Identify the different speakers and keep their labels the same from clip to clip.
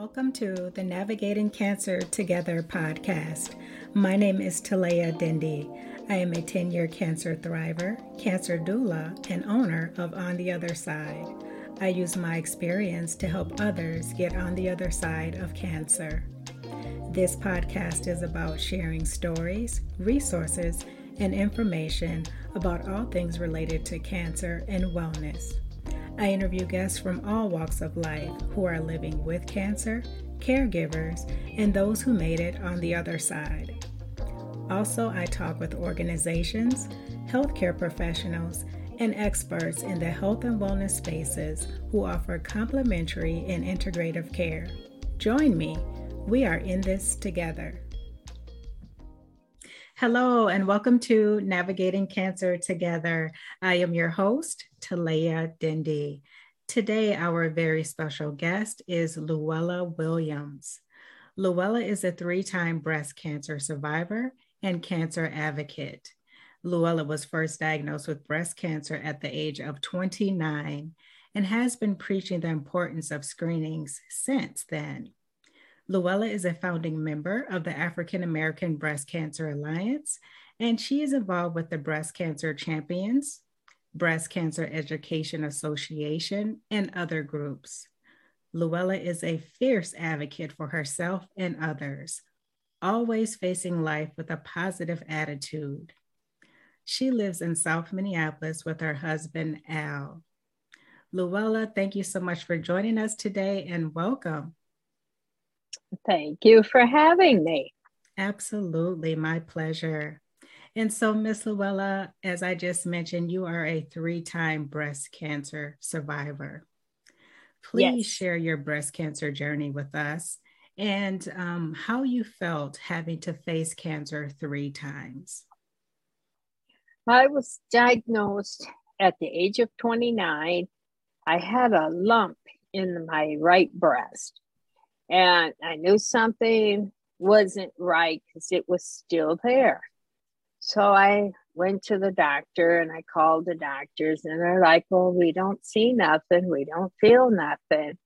Speaker 1: Welcome to the Navigating Cancer Together podcast. My name is Talea Dindy. I am a 10 year cancer thriver, cancer doula, and owner of On the Other Side. I use my experience to help others get on the other side of cancer. This podcast is about sharing stories, resources, and information about all things related to cancer and wellness. I interview guests from all walks of life who are living with cancer, caregivers, and those who made it on the other side. Also, I talk with organizations, healthcare professionals, and experts in the health and wellness spaces who offer complementary and integrative care. Join me. We are in this together. Hello, and welcome to Navigating Cancer Together. I am your host, Talea Dindy. Today, our very special guest is Luella Williams. Luella is a three time breast cancer survivor and cancer advocate. Luella was first diagnosed with breast cancer at the age of 29 and has been preaching the importance of screenings since then. Luella is a founding member of the African American Breast Cancer Alliance, and she is involved with the Breast Cancer Champions, Breast Cancer Education Association, and other groups. Luella is a fierce advocate for herself and others, always facing life with a positive attitude. She lives in South Minneapolis with her husband, Al. Luella, thank you so much for joining us today and welcome.
Speaker 2: Thank you for having me.
Speaker 1: Absolutely, my pleasure. And so, Miss Luella, as I just mentioned, you are a three time breast cancer survivor. Please yes. share your breast cancer journey with us and um, how you felt having to face cancer three times.
Speaker 2: I was diagnosed at the age of 29. I had a lump in my right breast and I knew something wasn't right because it was still there. So I went to the doctor and I called the doctors, and they're like, Well, we don't see nothing. We don't feel nothing.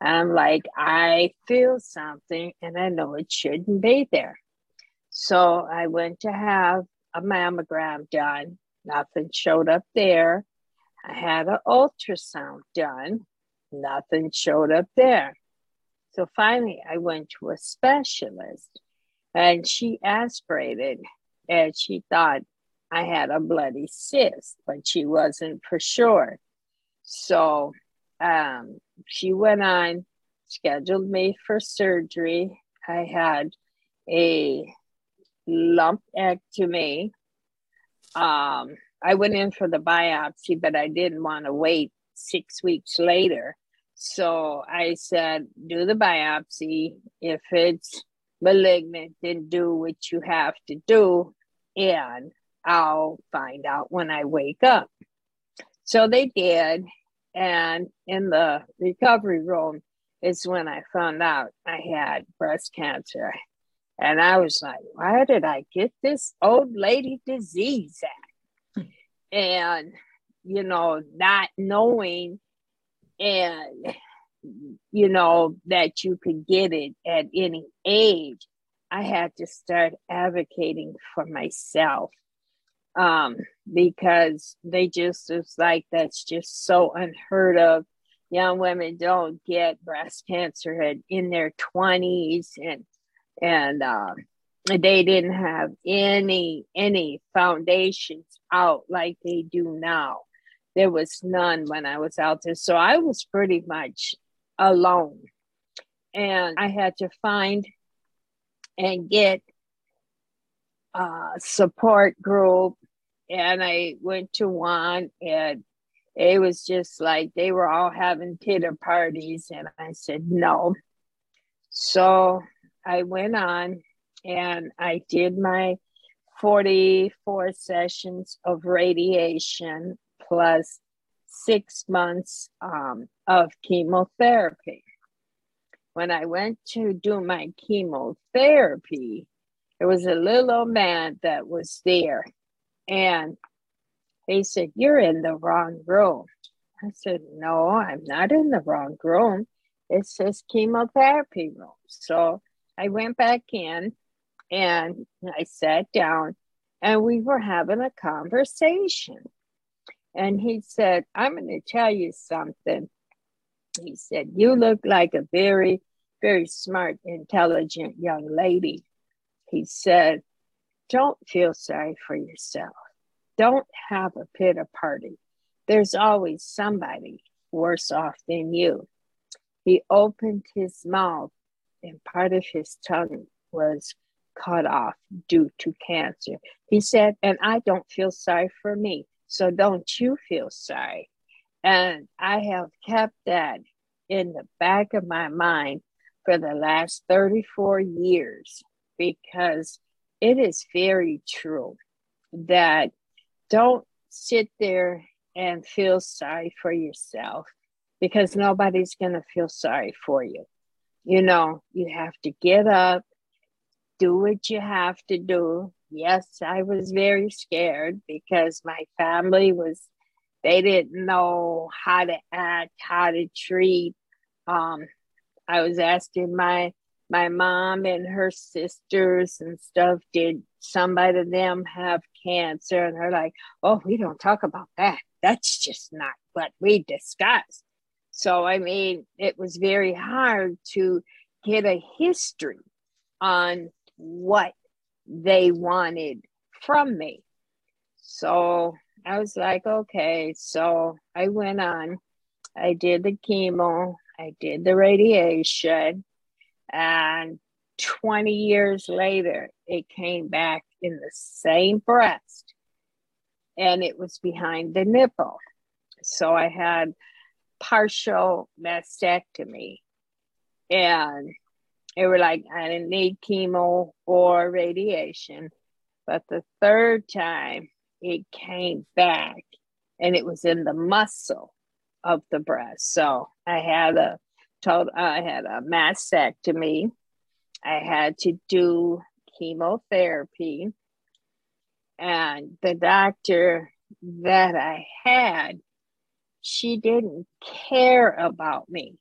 Speaker 2: And I'm like, I feel something and I know it shouldn't be there. So I went to have a mammogram done. Nothing showed up there. I had an ultrasound done. Nothing showed up there. So finally, I went to a specialist and she aspirated and she thought I had a bloody cyst, but she wasn't for sure. So um, she went on, scheduled me for surgery. I had a lumpectomy. Um, I went in for the biopsy, but I didn't want to wait six weeks later so I said, do the biopsy. If it's malignant, then do what you have to do, and I'll find out when I wake up. So they did. And in the recovery room is when I found out I had breast cancer. And I was like, why did I get this old lady disease at? and, you know, not knowing and you know that you could get it at any age i had to start advocating for myself um, because they just was like that's just so unheard of young women don't get breast cancer in their 20s and and uh, they didn't have any any foundations out like they do now there was none when I was out there. So I was pretty much alone. And I had to find and get a support group. And I went to one and it was just like they were all having titter parties. And I said, no. So I went on and I did my 44 sessions of radiation plus six months um, of chemotherapy. When I went to do my chemotherapy, there was a little old man that was there, and he said, You're in the wrong room. I said, No, I'm not in the wrong room. it says chemotherapy room. So I went back in and I sat down and we were having a conversation. And he said, I'm going to tell you something. He said, You look like a very, very smart, intelligent young lady. He said, Don't feel sorry for yourself. Don't have a pity party. There's always somebody worse off than you. He opened his mouth, and part of his tongue was cut off due to cancer. He said, and I don't feel sorry for me. So don't you feel sorry. And I have kept that in the back of my mind for the last 34 years because it is very true that don't sit there and feel sorry for yourself because nobody's going to feel sorry for you. You know, you have to get up, do what you have to do. Yes, I was very scared because my family was, they didn't know how to act, how to treat. Um, I was asking my my mom and her sisters and stuff, did somebody of them have cancer? And they're like, oh, we don't talk about that. That's just not what we discuss. So, I mean, it was very hard to get a history on what they wanted from me. So I was like, okay. So I went on, I did the chemo, I did the radiation, and 20 years later, it came back in the same breast and it was behind the nipple. So I had partial mastectomy and they were like, I didn't need chemo or radiation. But the third time it came back and it was in the muscle of the breast. So I had a total, I had a mastectomy. I had to do chemotherapy. And the doctor that I had, she didn't care about me.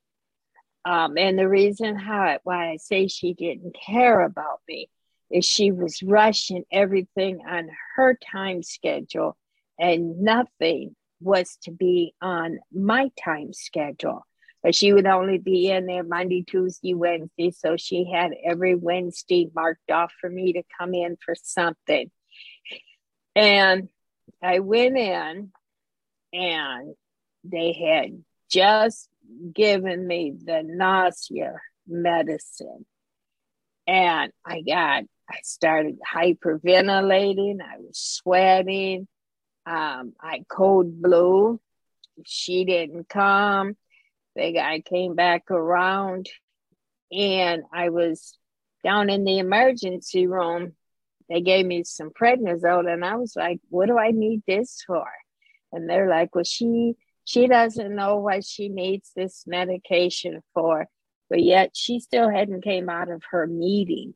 Speaker 2: Um, and the reason how why I say she didn't care about me is she was rushing everything on her time schedule, and nothing was to be on my time schedule. But she would only be in there Monday, Tuesday, Wednesday. So she had every Wednesday marked off for me to come in for something. And I went in and they had just given me the nausea medicine. And I got, I started hyperventilating. I was sweating. Um, I cold blew. She didn't come. The guy came back around and I was down in the emergency room. They gave me some prednisone and I was like, what do I need this for? And they're like, well, she she doesn't know what she needs this medication for, but yet she still hadn't came out of her meeting.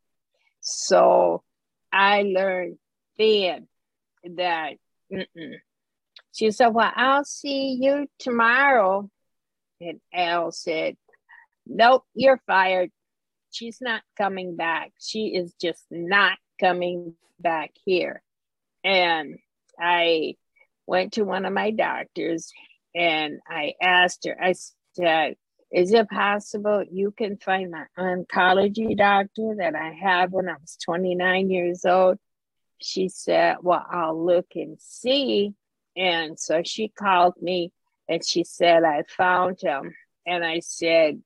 Speaker 2: So I learned then that mm-mm. she said, Well, I'll see you tomorrow. And Al said, Nope, you're fired. She's not coming back. She is just not coming back here. And I went to one of my doctors and I asked her, I said, is it possible you can find my oncology doctor that I had when I was 29 years old? She said, Well, I'll look and see. And so she called me and she said, I found him. And I said,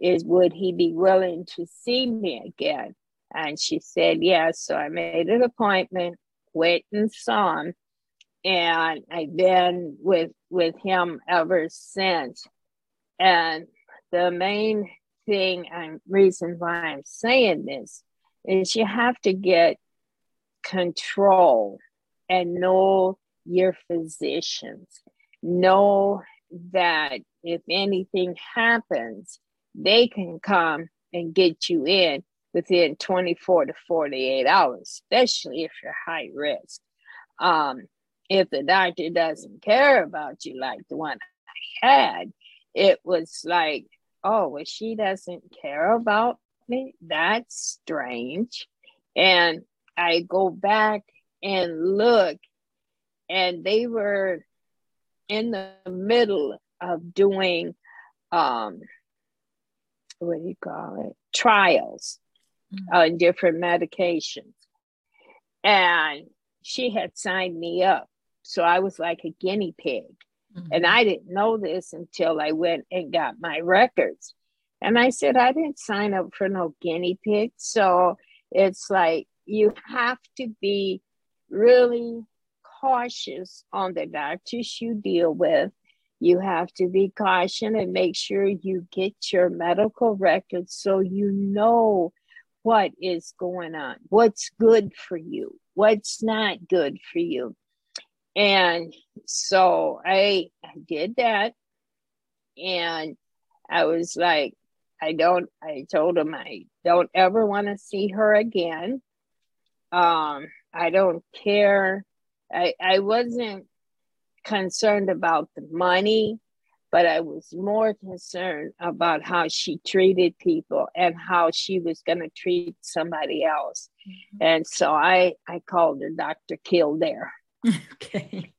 Speaker 2: Is would he be willing to see me again? And she said, Yes. So I made an appointment, went and saw him and I've been with with him ever since. And the main thing and reason why I'm saying this is you have to get control and know your physicians. Know that if anything happens, they can come and get you in within 24 to 48 hours, especially if you're high risk. Um, if the doctor doesn't care about you like the one I had, it was like oh, well, she doesn't care about me. That's strange. And I go back and look, and they were in the middle of doing um what do you call it trials mm-hmm. on different medications and she had signed me up so i was like a guinea pig mm-hmm. and i didn't know this until i went and got my records and i said i didn't sign up for no guinea pig so it's like you have to be really cautious on the doctors you deal with. You have to be cautious and make sure you get your medical records so you know what is going on, what's good for you, what's not good for you. And so I, did that. And I was like, I don't, I told him I don't ever want to see her again. Um, I don't care I, I wasn't concerned about the money, but I was more concerned about how she treated people and how she was going to treat somebody else. Mm-hmm. And so I, I called her Dr. Kildare.
Speaker 1: okay.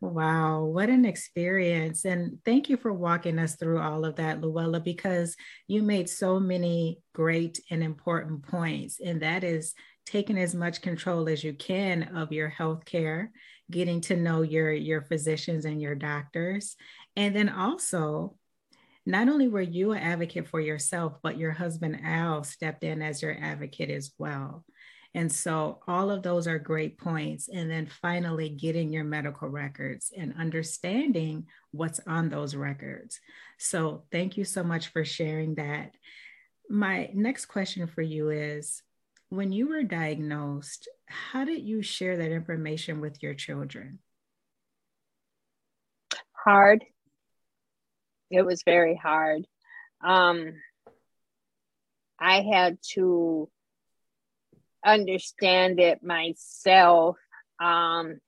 Speaker 1: Wow, what an experience. And thank you for walking us through all of that, Luella, because you made so many great and important points. And that is taking as much control as you can of your health care, getting to know your, your physicians and your doctors. And then also, not only were you an advocate for yourself, but your husband Al stepped in as your advocate as well. And so all of those are great points. And then finally, getting your medical records and understanding what's on those records. So thank you so much for sharing that. My next question for you is when you were diagnosed, how did you share that information with your children?
Speaker 2: Hard. It was very hard. Um, I had to understand it myself. Um,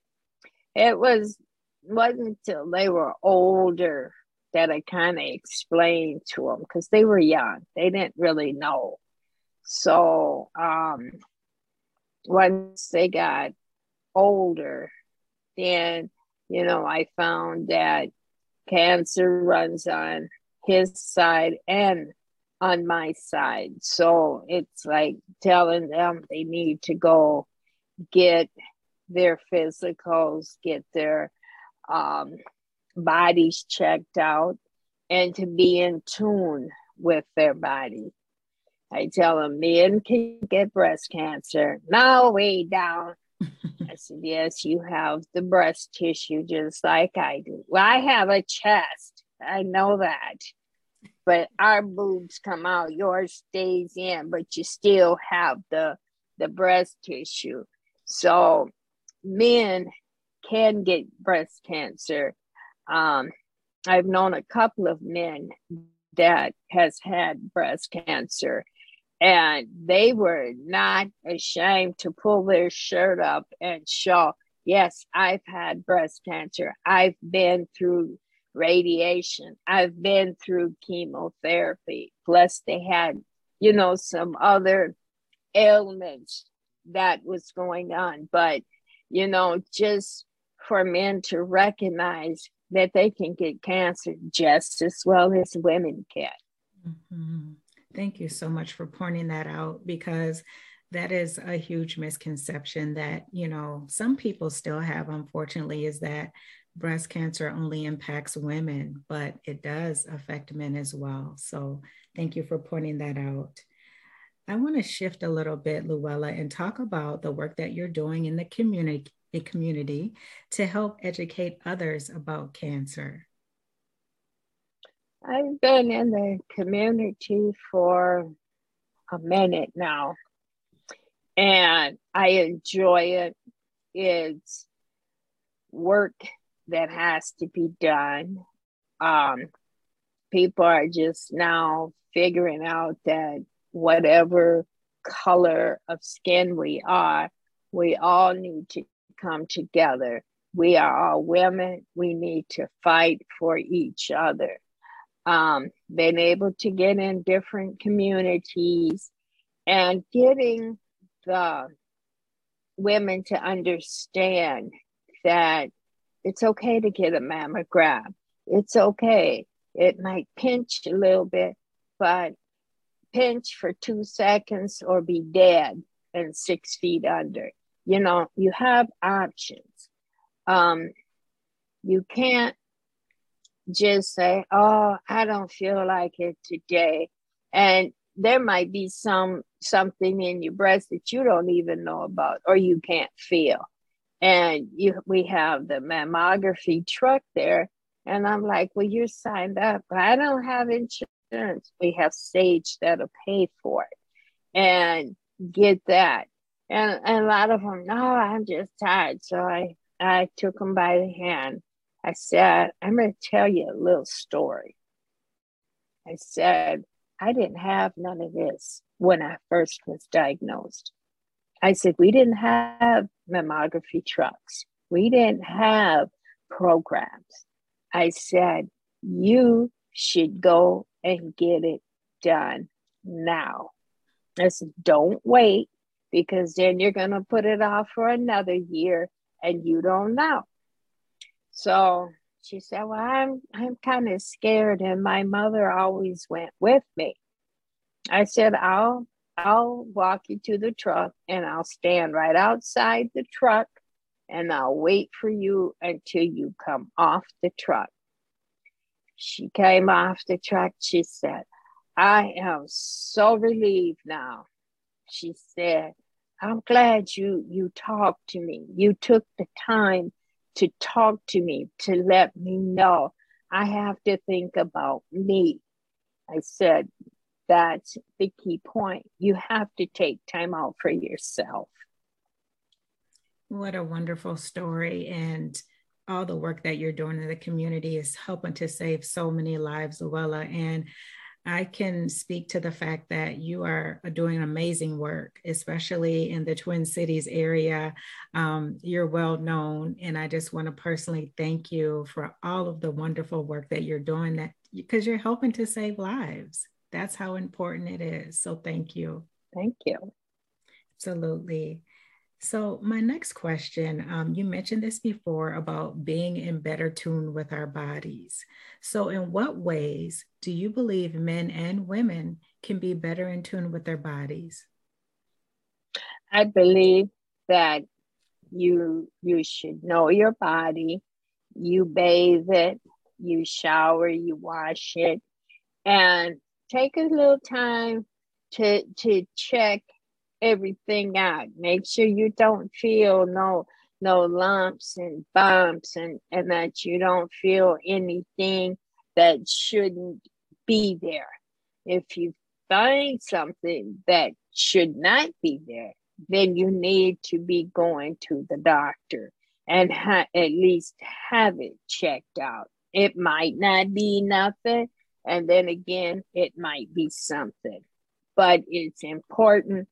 Speaker 2: it was wasn't until they were older that I kind of explained to them because they were young. They didn't really know. So um, once they got older, then, you know, I found that cancer runs on his side and on my side. So it's like telling them they need to go get their physicals, get their um, bodies checked out, and to be in tune with their body. I tell them men can get breast cancer. No, way down. I said, Yes, you have the breast tissue just like I do. Well, I have a chest. I know that. But our boobs come out, yours stays in, but you still have the the breast tissue. So men can get breast cancer. Um, I've known a couple of men that has had breast cancer and they were not ashamed to pull their shirt up and show yes i've had breast cancer i've been through radiation. I've been through chemotherapy plus they had you know some other ailments that was going on. But you know just for men to recognize that they can get cancer just as well as women can.
Speaker 1: Mm-hmm. Thank you so much for pointing that out because that is a huge misconception that, you know, some people still have, unfortunately, is that breast cancer only impacts women, but it does affect men as well. So thank you for pointing that out. I want to shift a little bit, Luella, and talk about the work that you're doing in the community community to help educate others about cancer.
Speaker 2: I've been in the community for a minute now, and I enjoy it. It's work that has to be done. Um, people are just now figuring out that whatever color of skin we are, we all need to come together. We are all women. We need to fight for each other um, been able to get in different communities and getting the women to understand that it's okay to get a mammogram. It's okay. It might pinch a little bit, but pinch for two seconds or be dead and six feet under. You know, you have options. Um, you can't just say, "Oh, I don't feel like it today," and there might be some something in your breast that you don't even know about or you can't feel. And you, we have the mammography truck there, and I'm like, "Well, you're signed up. I don't have insurance. We have Sage that'll pay for it, and get that." And, and a lot of them, no, I'm just tired. So I I took them by the hand I said, I'm going to tell you a little story. I said, I didn't have none of this when I first was diagnosed. I said, we didn't have mammography trucks. We didn't have programs. I said, you should go and get it done now. I said, don't wait because then you're going to put it off for another year and you don't know. So she said, Well, I'm I'm kind of scared, and my mother always went with me. I said, I'll I'll walk you to the truck and I'll stand right outside the truck and I'll wait for you until you come off the truck. She came off the truck. She said, I am so relieved now. She said, I'm glad you you talked to me. You took the time to talk to me, to let me know I have to think about me. I said, that's the key point. You have to take time out for yourself.
Speaker 1: What a wonderful story. And all the work that you're doing in the community is helping to save so many lives, Luella. And I can speak to the fact that you are doing amazing work, especially in the Twin Cities area. Um, you're well known, and I just want to personally thank you for all of the wonderful work that you're doing. That because you're helping to save lives. That's how important it is. So thank you.
Speaker 2: Thank you.
Speaker 1: Absolutely. So, my next question um, you mentioned this before about being in better tune with our bodies. So, in what ways do you believe men and women can be better in tune with their bodies?
Speaker 2: I believe that you you should know your body, you bathe it, you shower, you wash it, and take a little time to to check everything out. Make sure you don't feel no no lumps and bumps and, and that you don't feel anything that shouldn't be there. If you find something that should not be there, then you need to be going to the doctor and ha- at least have it checked out. It might not be nothing, and then again, it might be something. But it's important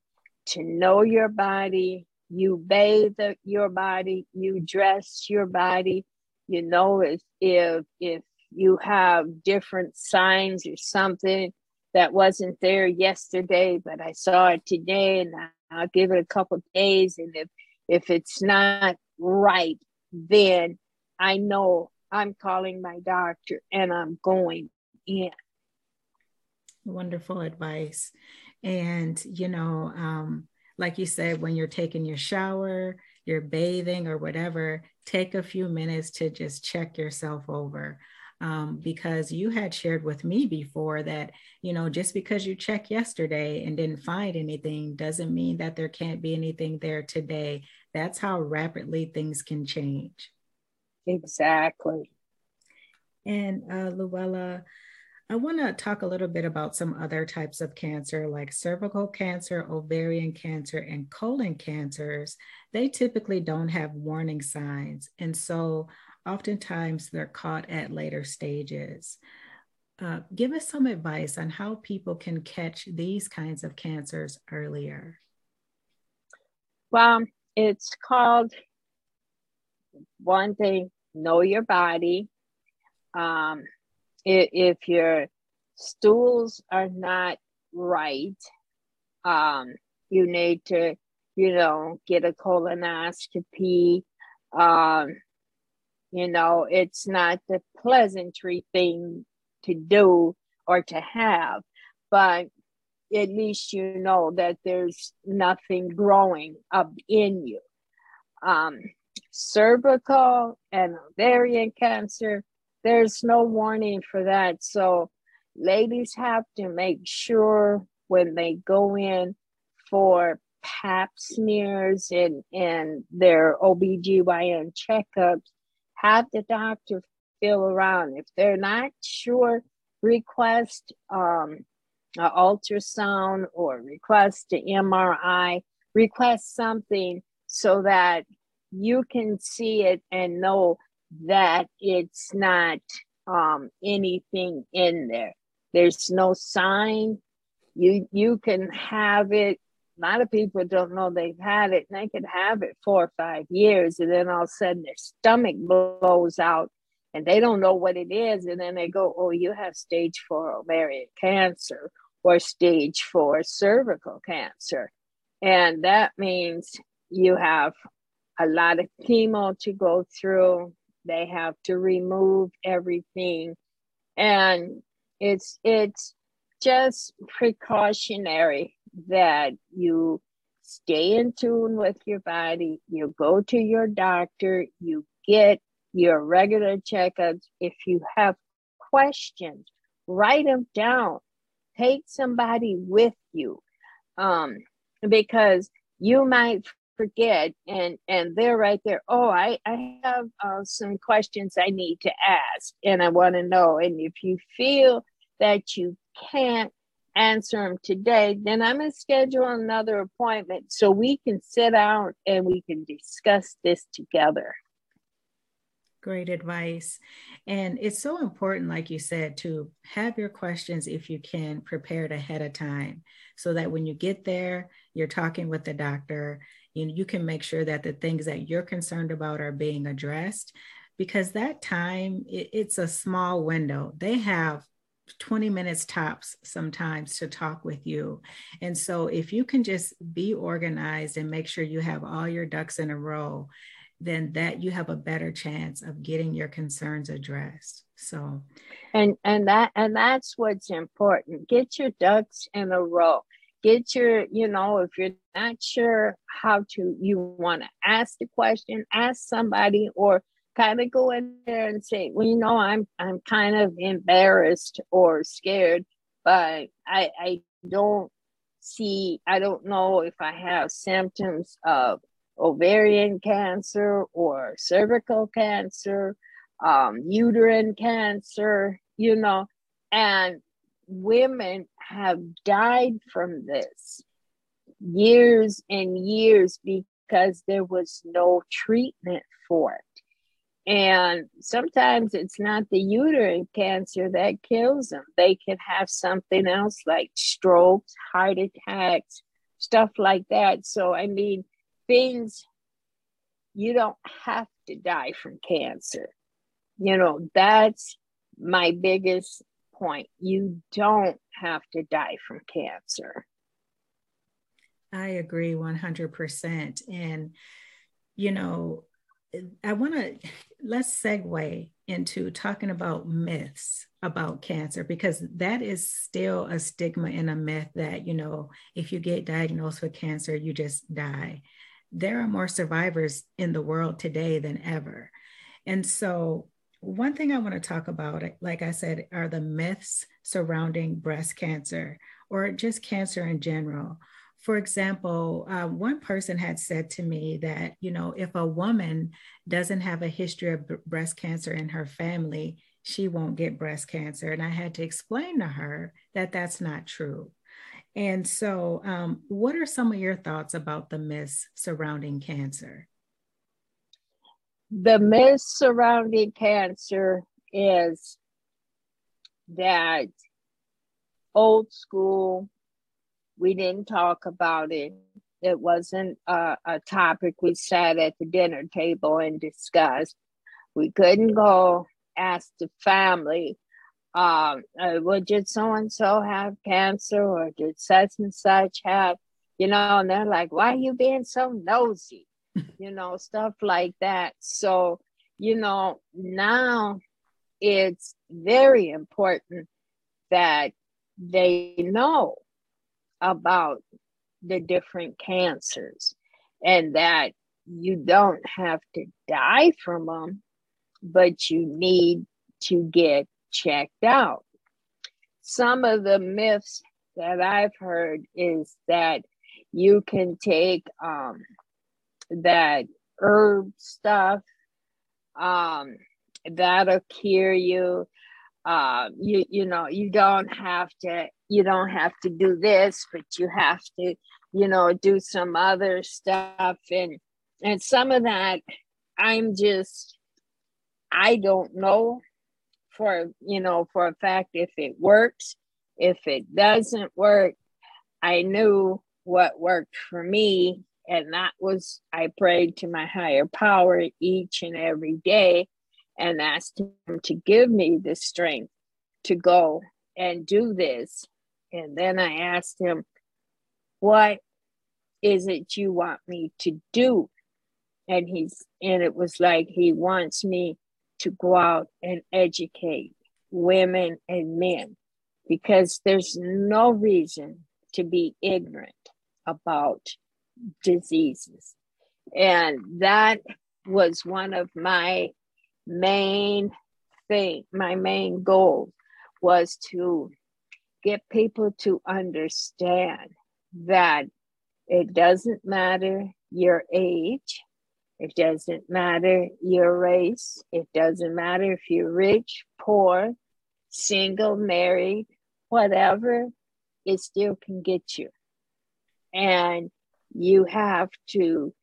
Speaker 2: to know your body. You bathe your body, you dress your body. You know if if if you have different signs or something that wasn't there yesterday, but I saw it today, and I'll give it a couple days. And if if it's not right, then I know I'm calling my doctor and I'm going in.
Speaker 1: Wonderful advice. And, you know, um, like you said, when you're taking your shower, you're bathing or whatever, take a few minutes to just check yourself over. Um, because you had shared with me before that, you know, just because you checked yesterday and didn't find anything doesn't mean that there can't be anything there today. That's how rapidly things can change.
Speaker 2: Exactly.
Speaker 1: And uh, Luella, I want to talk a little bit about some other types of cancer, like cervical cancer, ovarian cancer, and colon cancers. They typically don't have warning signs. And so oftentimes they're caught at later stages. Uh, give us some advice on how people can catch these kinds of cancers earlier.
Speaker 2: Well, it's called one thing, know your body. Um, if, if your stools are not right, um, you need to, you know, get a colonoscopy. Um, you know, it's not the pleasantry thing to do or to have, but at least you know that there's nothing growing up in you. Um, cervical and ovarian cancer, there's no warning for that. So, ladies have to make sure when they go in for pap smears and, and their OBGYN checkups, have the doctor feel around. If they're not sure, request um, an ultrasound or request an MRI, request something so that you can see it and know that it's not um, anything in there. There's no sign. You you can have it. A lot of people don't know they've had it, and they can have it four or five years, and then all of a sudden their stomach blows out, and they don't know what it is, and then they go, "Oh, you have stage four ovarian cancer or stage four cervical cancer," and that means you have a lot of chemo to go through. They have to remove everything. And it's it's just precautionary that you stay in tune with your body, you go to your doctor, you get your regular checkups. If you have questions, write them down. Take somebody with you. Um, because you might forget and and they're right there oh i i have uh, some questions i need to ask and i want to know and if you feel that you can't answer them today then i'm going to schedule another appointment so we can sit out and we can discuss this together
Speaker 1: Great advice. And it's so important, like you said, to have your questions, if you can, prepared ahead of time so that when you get there, you're talking with the doctor you, know, you can make sure that the things that you're concerned about are being addressed because that time it, it's a small window they have 20 minutes tops sometimes to talk with you. And so, if you can just be organized and make sure you have all your ducks in a row, then that you have a better chance of getting your concerns addressed. So,
Speaker 2: and and that and that's what's important. Get your ducks in a row get your you know if you're not sure how to you want to ask the question ask somebody or kind of go in there and say well you know i'm i'm kind of embarrassed or scared but i i don't see i don't know if i have symptoms of ovarian cancer or cervical cancer um, uterine cancer you know and women have died from this years and years because there was no treatment for it. And sometimes it's not the uterine cancer that kills them. They can have something else like strokes, heart attacks, stuff like that. So, I mean, things you don't have to die from cancer. You know, that's my biggest point. You don't have to die from cancer.
Speaker 1: I agree 100%. And, you know, I want to let's segue into talking about myths about cancer because that is still a stigma and a myth that, you know, if you get diagnosed with cancer, you just die. There are more survivors in the world today than ever. And so one thing I want to talk about, like I said, are the myths surrounding breast cancer or just cancer in general. For example, uh, one person had said to me that, you know, if a woman doesn't have a history of b- breast cancer in her family, she won't get breast cancer. And I had to explain to her that that's not true. And so, um, what are some of your thoughts about the myths surrounding cancer?
Speaker 2: The myth surrounding cancer is that old school, we didn't talk about it. It wasn't a, a topic we sat at the dinner table and discussed. We couldn't go ask the family um, uh, well, did so and so have cancer or did such and such have, you know, and they're like, why are you being so nosy? You know, stuff like that. So, you know, now it's very important that they know about the different cancers and that you don't have to die from them, but you need to get checked out. Some of the myths that I've heard is that you can take um, that herb stuff um, that'll cure you. Uh, you you know you don't have to you don't have to do this, but you have to you know do some other stuff. And and some of that I'm just I don't know for you know for a fact if it works. If it doesn't work i knew what worked for me and that was i prayed to my higher power each and every day and asked him to give me the strength to go and do this. And then i asked him what is it you want me to do? And he's and it was like he wants me to go out and educate women and men because there's no reason to be ignorant about diseases. And that was one of my main thing, my main goal was to get people to understand that it doesn't matter your age, it doesn't matter your race. It doesn't matter if you're rich, poor, single, married, whatever, it still can get you. And you have to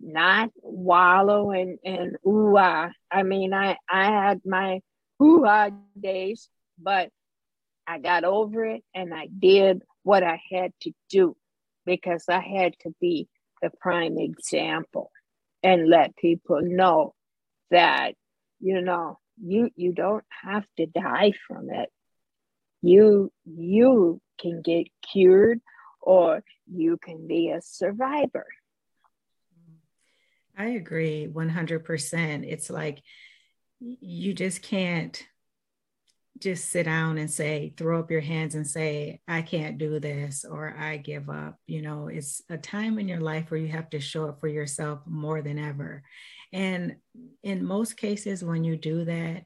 Speaker 2: not wallow and, and ooh ah. I mean, I, I had my ooh ah days, but I got over it and I did what I had to do because I had to be the prime example and let people know that you know you you don't have to die from it you you can get cured or you can be a survivor
Speaker 1: i agree 100% it's like you just can't just sit down and say, throw up your hands and say, I can't do this or I give up. You know, it's a time in your life where you have to show up for yourself more than ever. And in most cases, when you do that,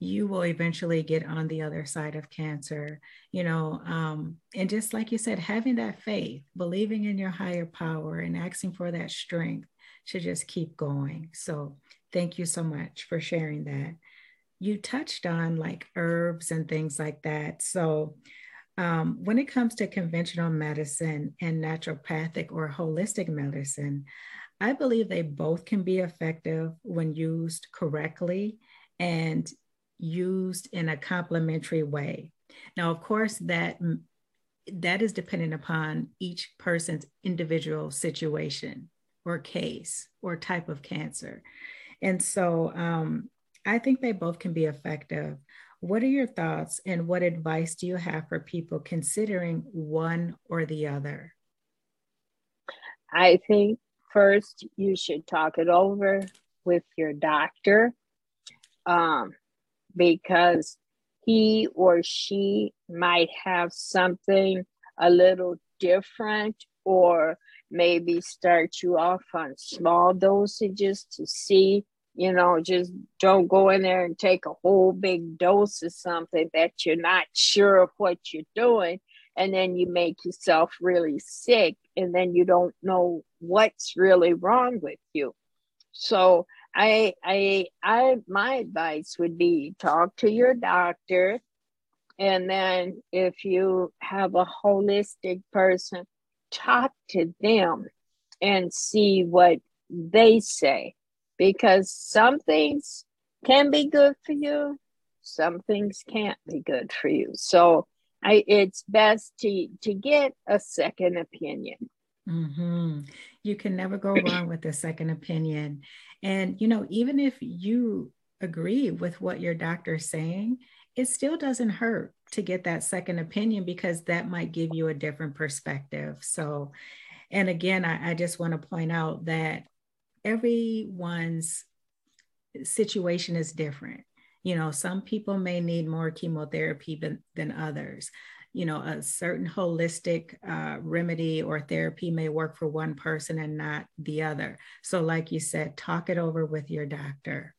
Speaker 1: you will eventually get on the other side of cancer, you know. Um, and just like you said, having that faith, believing in your higher power, and asking for that strength to just keep going. So, thank you so much for sharing that you touched on like herbs and things like that. So, um, when it comes to conventional medicine and naturopathic or holistic medicine, I believe they both can be effective when used correctly and used in a complementary way. Now, of course, that that is dependent upon each person's individual situation or case or type of cancer. And so um, I think they both can be effective. What are your thoughts and what advice do you have for people considering one or the other?
Speaker 2: I think first you should talk it over with your doctor um, because he or she might have something a little different or maybe start you off on small dosages to see you know just don't go in there and take a whole big dose of something that you're not sure of what you're doing. And then you make yourself really sick and then you don't know what's really wrong with you. So i i i my advice would be talk to your doctor and then if you have a holistic person talk to them and see what they say because some things can be good for you, some things can't be good for you. So I, it's best to to get a second opinion.
Speaker 1: Mm-hmm. You can never go wrong with a second opinion, and you know even if you agree with what your doctor's saying, it still doesn't hurt to get that second opinion because that might give you a different perspective. So, and again, I, I just want to point out that everyone's situation is different. You know, some people may need more chemotherapy than, than others. You know, a certain holistic uh, remedy or therapy may work for one person and not the other. So, like you said, talk it over with your doctor.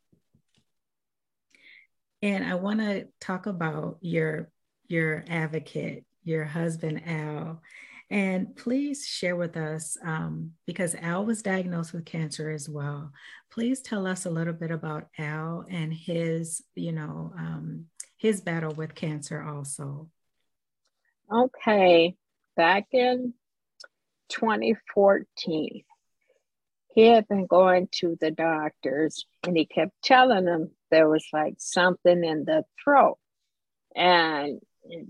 Speaker 1: And I want to talk about your your advocate, your husband Al. And please share with us, um, because Al was diagnosed with cancer as well. Please tell us a little bit about Al and his, you know, um, his battle with cancer also.
Speaker 2: Okay, back in 2014, he had been going to the doctors and he kept telling them there was like something in the throat. And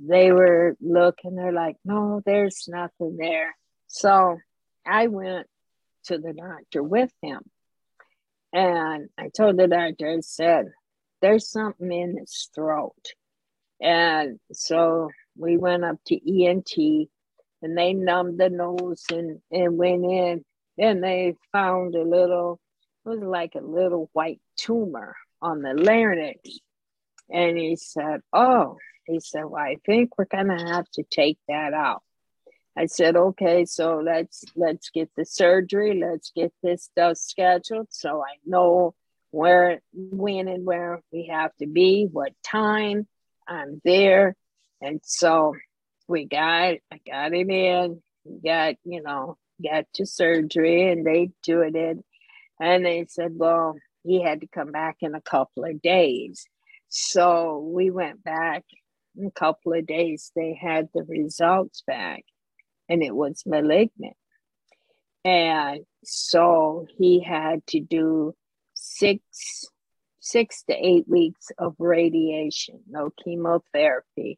Speaker 2: they were looking, they're like, no, there's nothing there. So I went to the doctor with him. And I told the doctor, I said, there's something in his throat. And so we went up to ENT and they numbed the nose and, and went in and they found a little, it was like a little white tumor on the larynx. And he said, Oh, he said, Well, I think we're gonna have to take that out. I said, okay, so let's let's get the surgery, let's get this stuff scheduled so I know where when and where we have to be, what time I'm there. And so we got I got him in, got, you know, got to surgery and they do it in. And they said, well, he had to come back in a couple of days. So we went back in a couple of days. They had the results back and it was malignant. And so he had to do six six to eight weeks of radiation, no chemotherapy,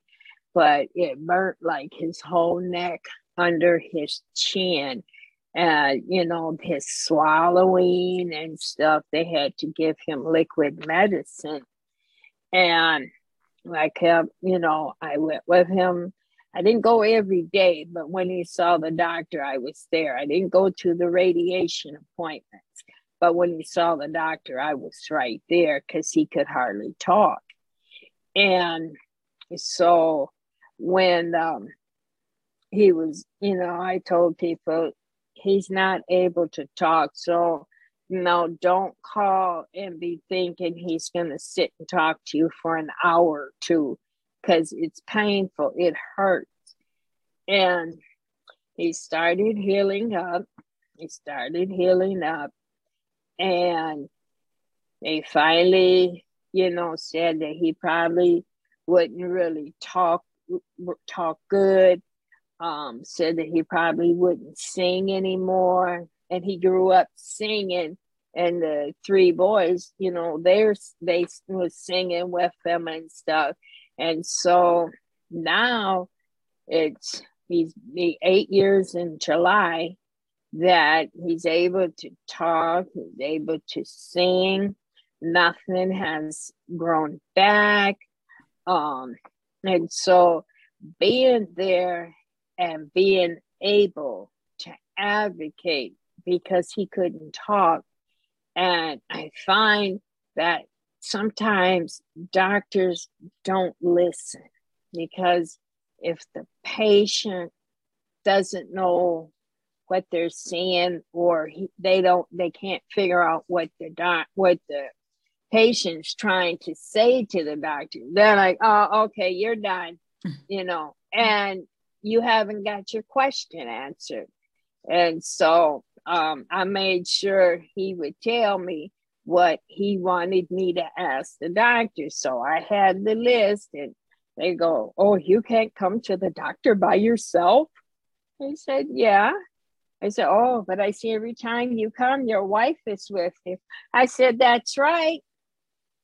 Speaker 2: but it burnt like his whole neck under his chin and you know his swallowing and stuff. They had to give him liquid medicine. And i kept um, you know i went with him. I didn't go every day but when he saw the doctor i was there. I didn't go to the radiation appointments but when he saw the doctor i was right there because he could hardly talk. And so when um, he was you know i told people he's not able to talk. So, you know, don't call and be thinking he's going to sit and talk to you for an hour or two because it's painful. It hurts. And he started healing up. He started healing up. And they finally, you know, said that he probably wouldn't really talk talk good um, said that he probably wouldn't sing anymore. And he grew up singing, and the three boys, you know, they're, they was singing with them and stuff. And so now it's he's eight years in July that he's able to talk, he's able to sing. Nothing has grown back. Um, and so being there and being able to advocate because he couldn't talk. And I find that sometimes doctors don't listen because if the patient doesn't know what they're seeing or he, they don't they can't figure out what the doc what the patient's trying to say to the doctor they're like oh okay you're done you know and you haven't got your question answered. And so um, I made sure he would tell me what he wanted me to ask the doctor. So I had the list, and they go, Oh, you can't come to the doctor by yourself? I said, Yeah. I said, Oh, but I see every time you come, your wife is with you. I said, That's right.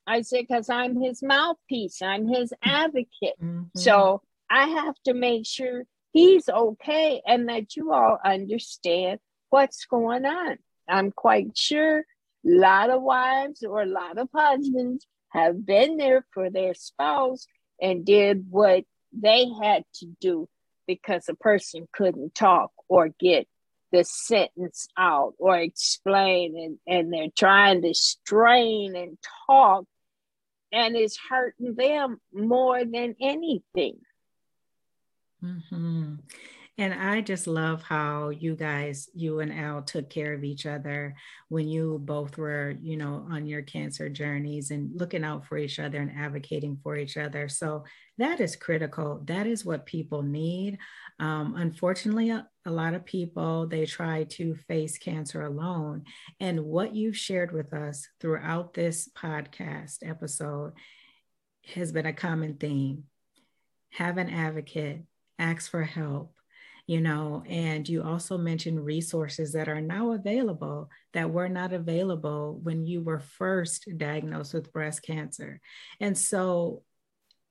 Speaker 2: I said, Because I'm his mouthpiece, I'm his advocate. Mm-hmm. So I have to make sure he's okay and that you all understand what's going on. I'm quite sure a lot of wives or a lot of husbands have been there for their spouse and did what they had to do because a person couldn't talk or get the sentence out or explain and, and they're trying to strain and talk and it's hurting them more than anything.
Speaker 1: Mm-hmm. And I just love how you guys, you and Al, took care of each other when you both were, you know, on your cancer journeys and looking out for each other and advocating for each other. So that is critical. That is what people need. Um, unfortunately, a, lot of people they try to face cancer alone. And what you've shared with us throughout this podcast episode has been a common theme. Have an advocate, ask for help you know, and you also mentioned resources that are now available that were not available when you were first diagnosed with breast cancer. And so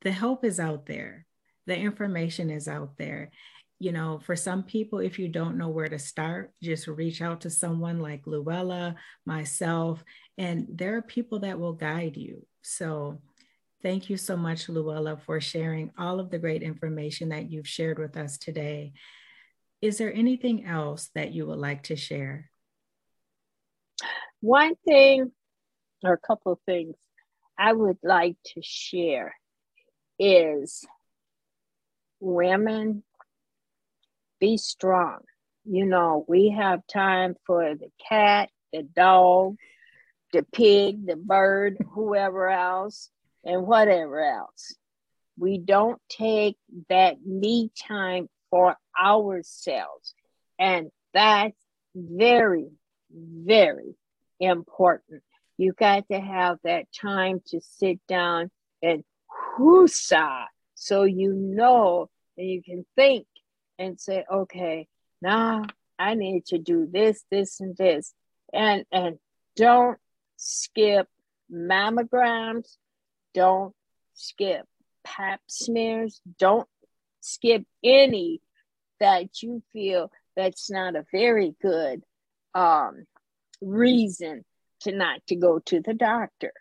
Speaker 1: the help is out there, the information is out there. You know, for some people, if you don't know where to start, just reach out to someone like Luella, myself, and there are people that will guide you. So, Thank you so much, Luella, for sharing all of the great information that you've shared with us today. Is there anything else that you would like to share?
Speaker 2: One thing, or a couple of things, I would like to share is women be strong. You know, we have time for the cat, the dog, the pig, the bird, whoever else, and whatever else. We don't take that me time for ourselves. And that's very, very important. You got to have that time to sit down and whoosa so you know and you can think and say, okay, now I need to do this, this, and this. And and don't skip mammograms, don't skip pap smears, don't skip any that you feel that's not a very good um, reason to not to go to the doctor.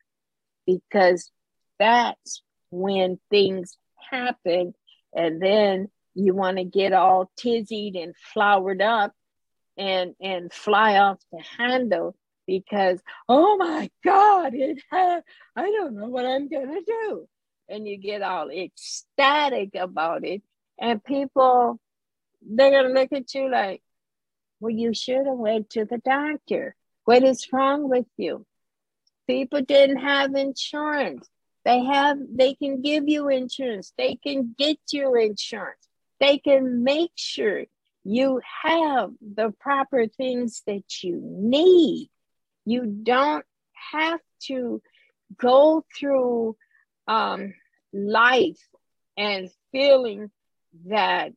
Speaker 2: Because that's when things happen and then you want to get all tizzied and flowered up and and fly off the handle because oh my god it ha- i don't know what i'm gonna do. And you get all ecstatic about it. And people they're gonna look at you like well you should have went to the doctor. What is wrong with you? People didn't have insurance. They have they can give you insurance. They can get you insurance they can make sure you have the proper things that you need you don't have to go through um, life and feeling that,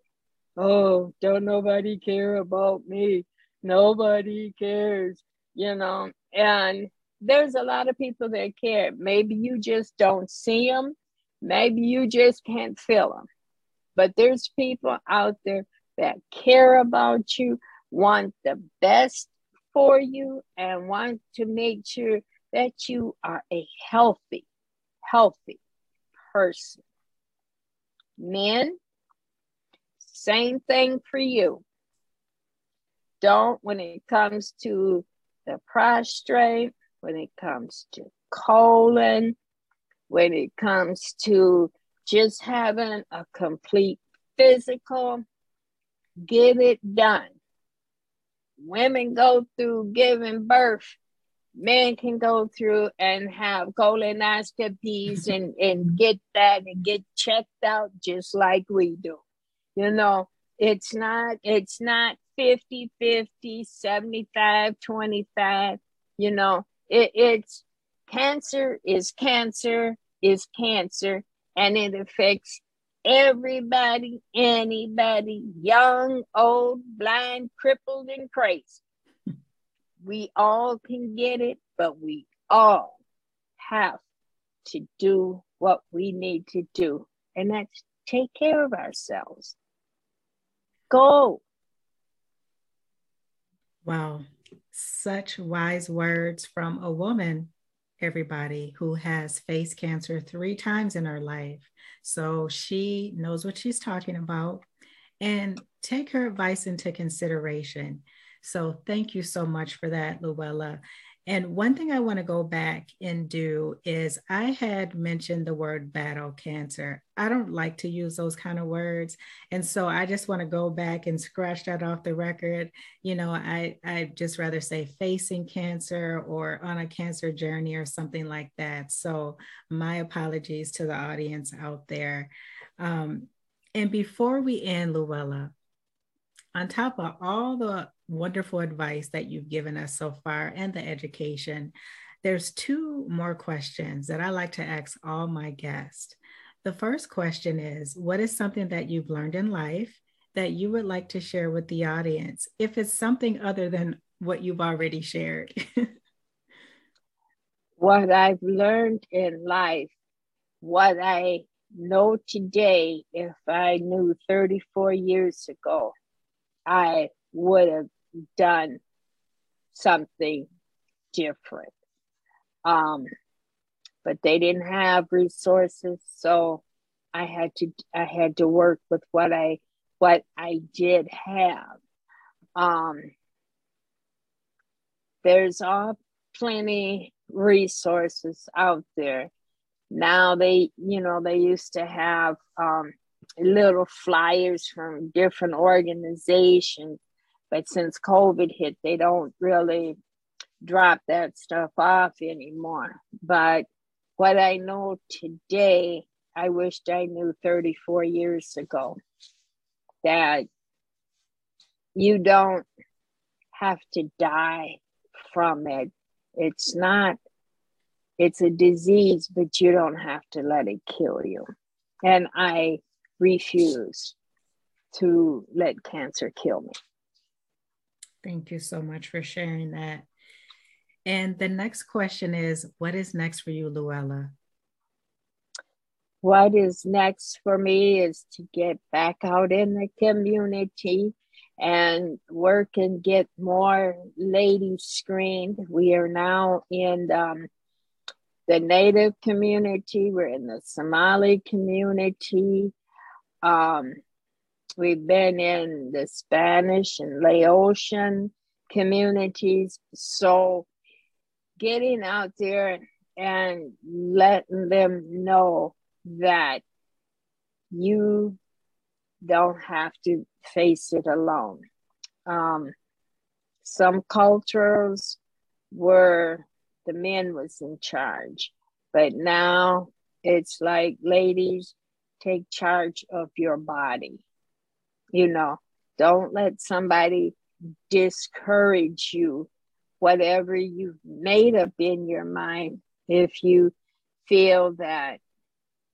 Speaker 2: oh, don't nobody care about me. Nobody cares, you know. And there's a lot of people that care. Maybe you just don't see them. Maybe you just can't feel them. But there's people out there that care about you, want the best for you, and want to make sure that you are a healthy, healthy person. Men, same thing for you. Don't, when it comes to the prostate, when it comes to colon, when it comes to just having a complete physical, get it done. Women go through giving birth men can go through and have colonoscopies and, and get that and get checked out just like we do. You know, it's not it's not 50 50 75 25 you know it, it's cancer is cancer is cancer and it affects everybody anybody young old blind crippled and crazy we all can get it, but we all have to do what we need to do, and that's take care of ourselves. Go.
Speaker 1: Wow, such wise words from a woman everybody who has faced cancer three times in her life. So she knows what she's talking about and take her advice into consideration. So thank you so much for that, Luella. And one thing I want to go back and do is I had mentioned the word battle cancer. I don't like to use those kind of words. And so I just want to go back and scratch that off the record. You know, I, I just rather say facing cancer or on a cancer journey or something like that. So my apologies to the audience out there. Um, and before we end, Luella, on top of all the wonderful advice that you've given us so far and the education. There's two more questions that I like to ask all my guests. The first question is What is something that you've learned in life that you would like to share with the audience, if it's something other than what you've already shared?
Speaker 2: what I've learned in life, what I know today, if I knew 34 years ago, I would have done something different. Um, but they didn't have resources, so I had to I had to work with what I what I did have. Um, there's all plenty resources out there. Now they, you know, they used to have um, little flyers from different organizations but since COVID hit, they don't really drop that stuff off anymore. But what I know today, I wished I knew 34 years ago that you don't have to die from it. It's not, it's a disease, but you don't have to let it kill you. And I refuse to let cancer kill me.
Speaker 1: Thank you so much for sharing that. And the next question is What is next for you, Luella?
Speaker 2: What is next for me is to get back out in the community and work and get more ladies screened. We are now in um, the Native community, we're in the Somali community. Um, We've been in the Spanish and Laotian communities. So getting out there and letting them know that you don't have to face it alone. Um, some cultures were the men was in charge, but now it's like ladies take charge of your body you know don't let somebody discourage you whatever you've made up in your mind. If you feel that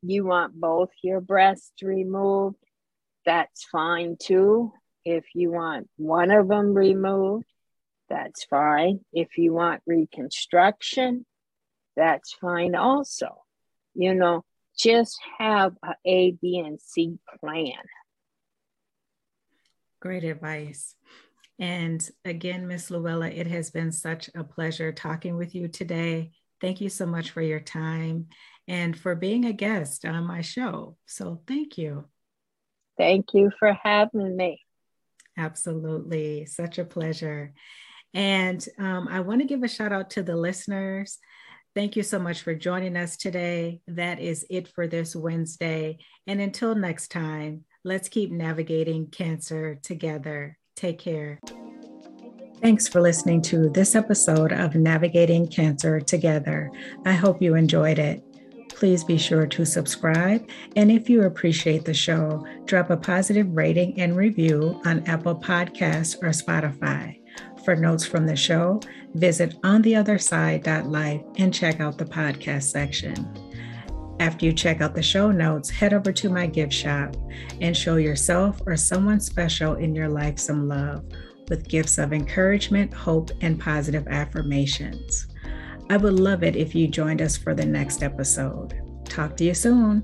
Speaker 2: you want both your breasts removed that's fine too. If you want one of them removed that's fine. If you want reconstruction that's fine also. You know just have a a b and c plan
Speaker 1: Great advice. And again, Miss Luella, it has been such a pleasure talking with you today. Thank you so much for your time and for being a guest on my show. So thank you.
Speaker 2: Thank you for having me.
Speaker 1: Absolutely. Such a pleasure. And um, I want to give a shout out to the listeners. Thank you so much for joining us today. That is it for this Wednesday. And until next time, Let's keep navigating cancer together. Take care. Thanks for listening to this episode of Navigating Cancer Together. I hope you enjoyed it. Please be sure to subscribe. And if you appreciate the show, drop a positive rating and review on Apple Podcasts or Spotify. For notes from the show, visit ontheotherside.life and check out the podcast section. After you check out the show notes, head over to my gift shop and show yourself or someone special in your life some love with gifts of encouragement, hope, and positive affirmations. I would love it if you joined us for the next episode. Talk to you soon.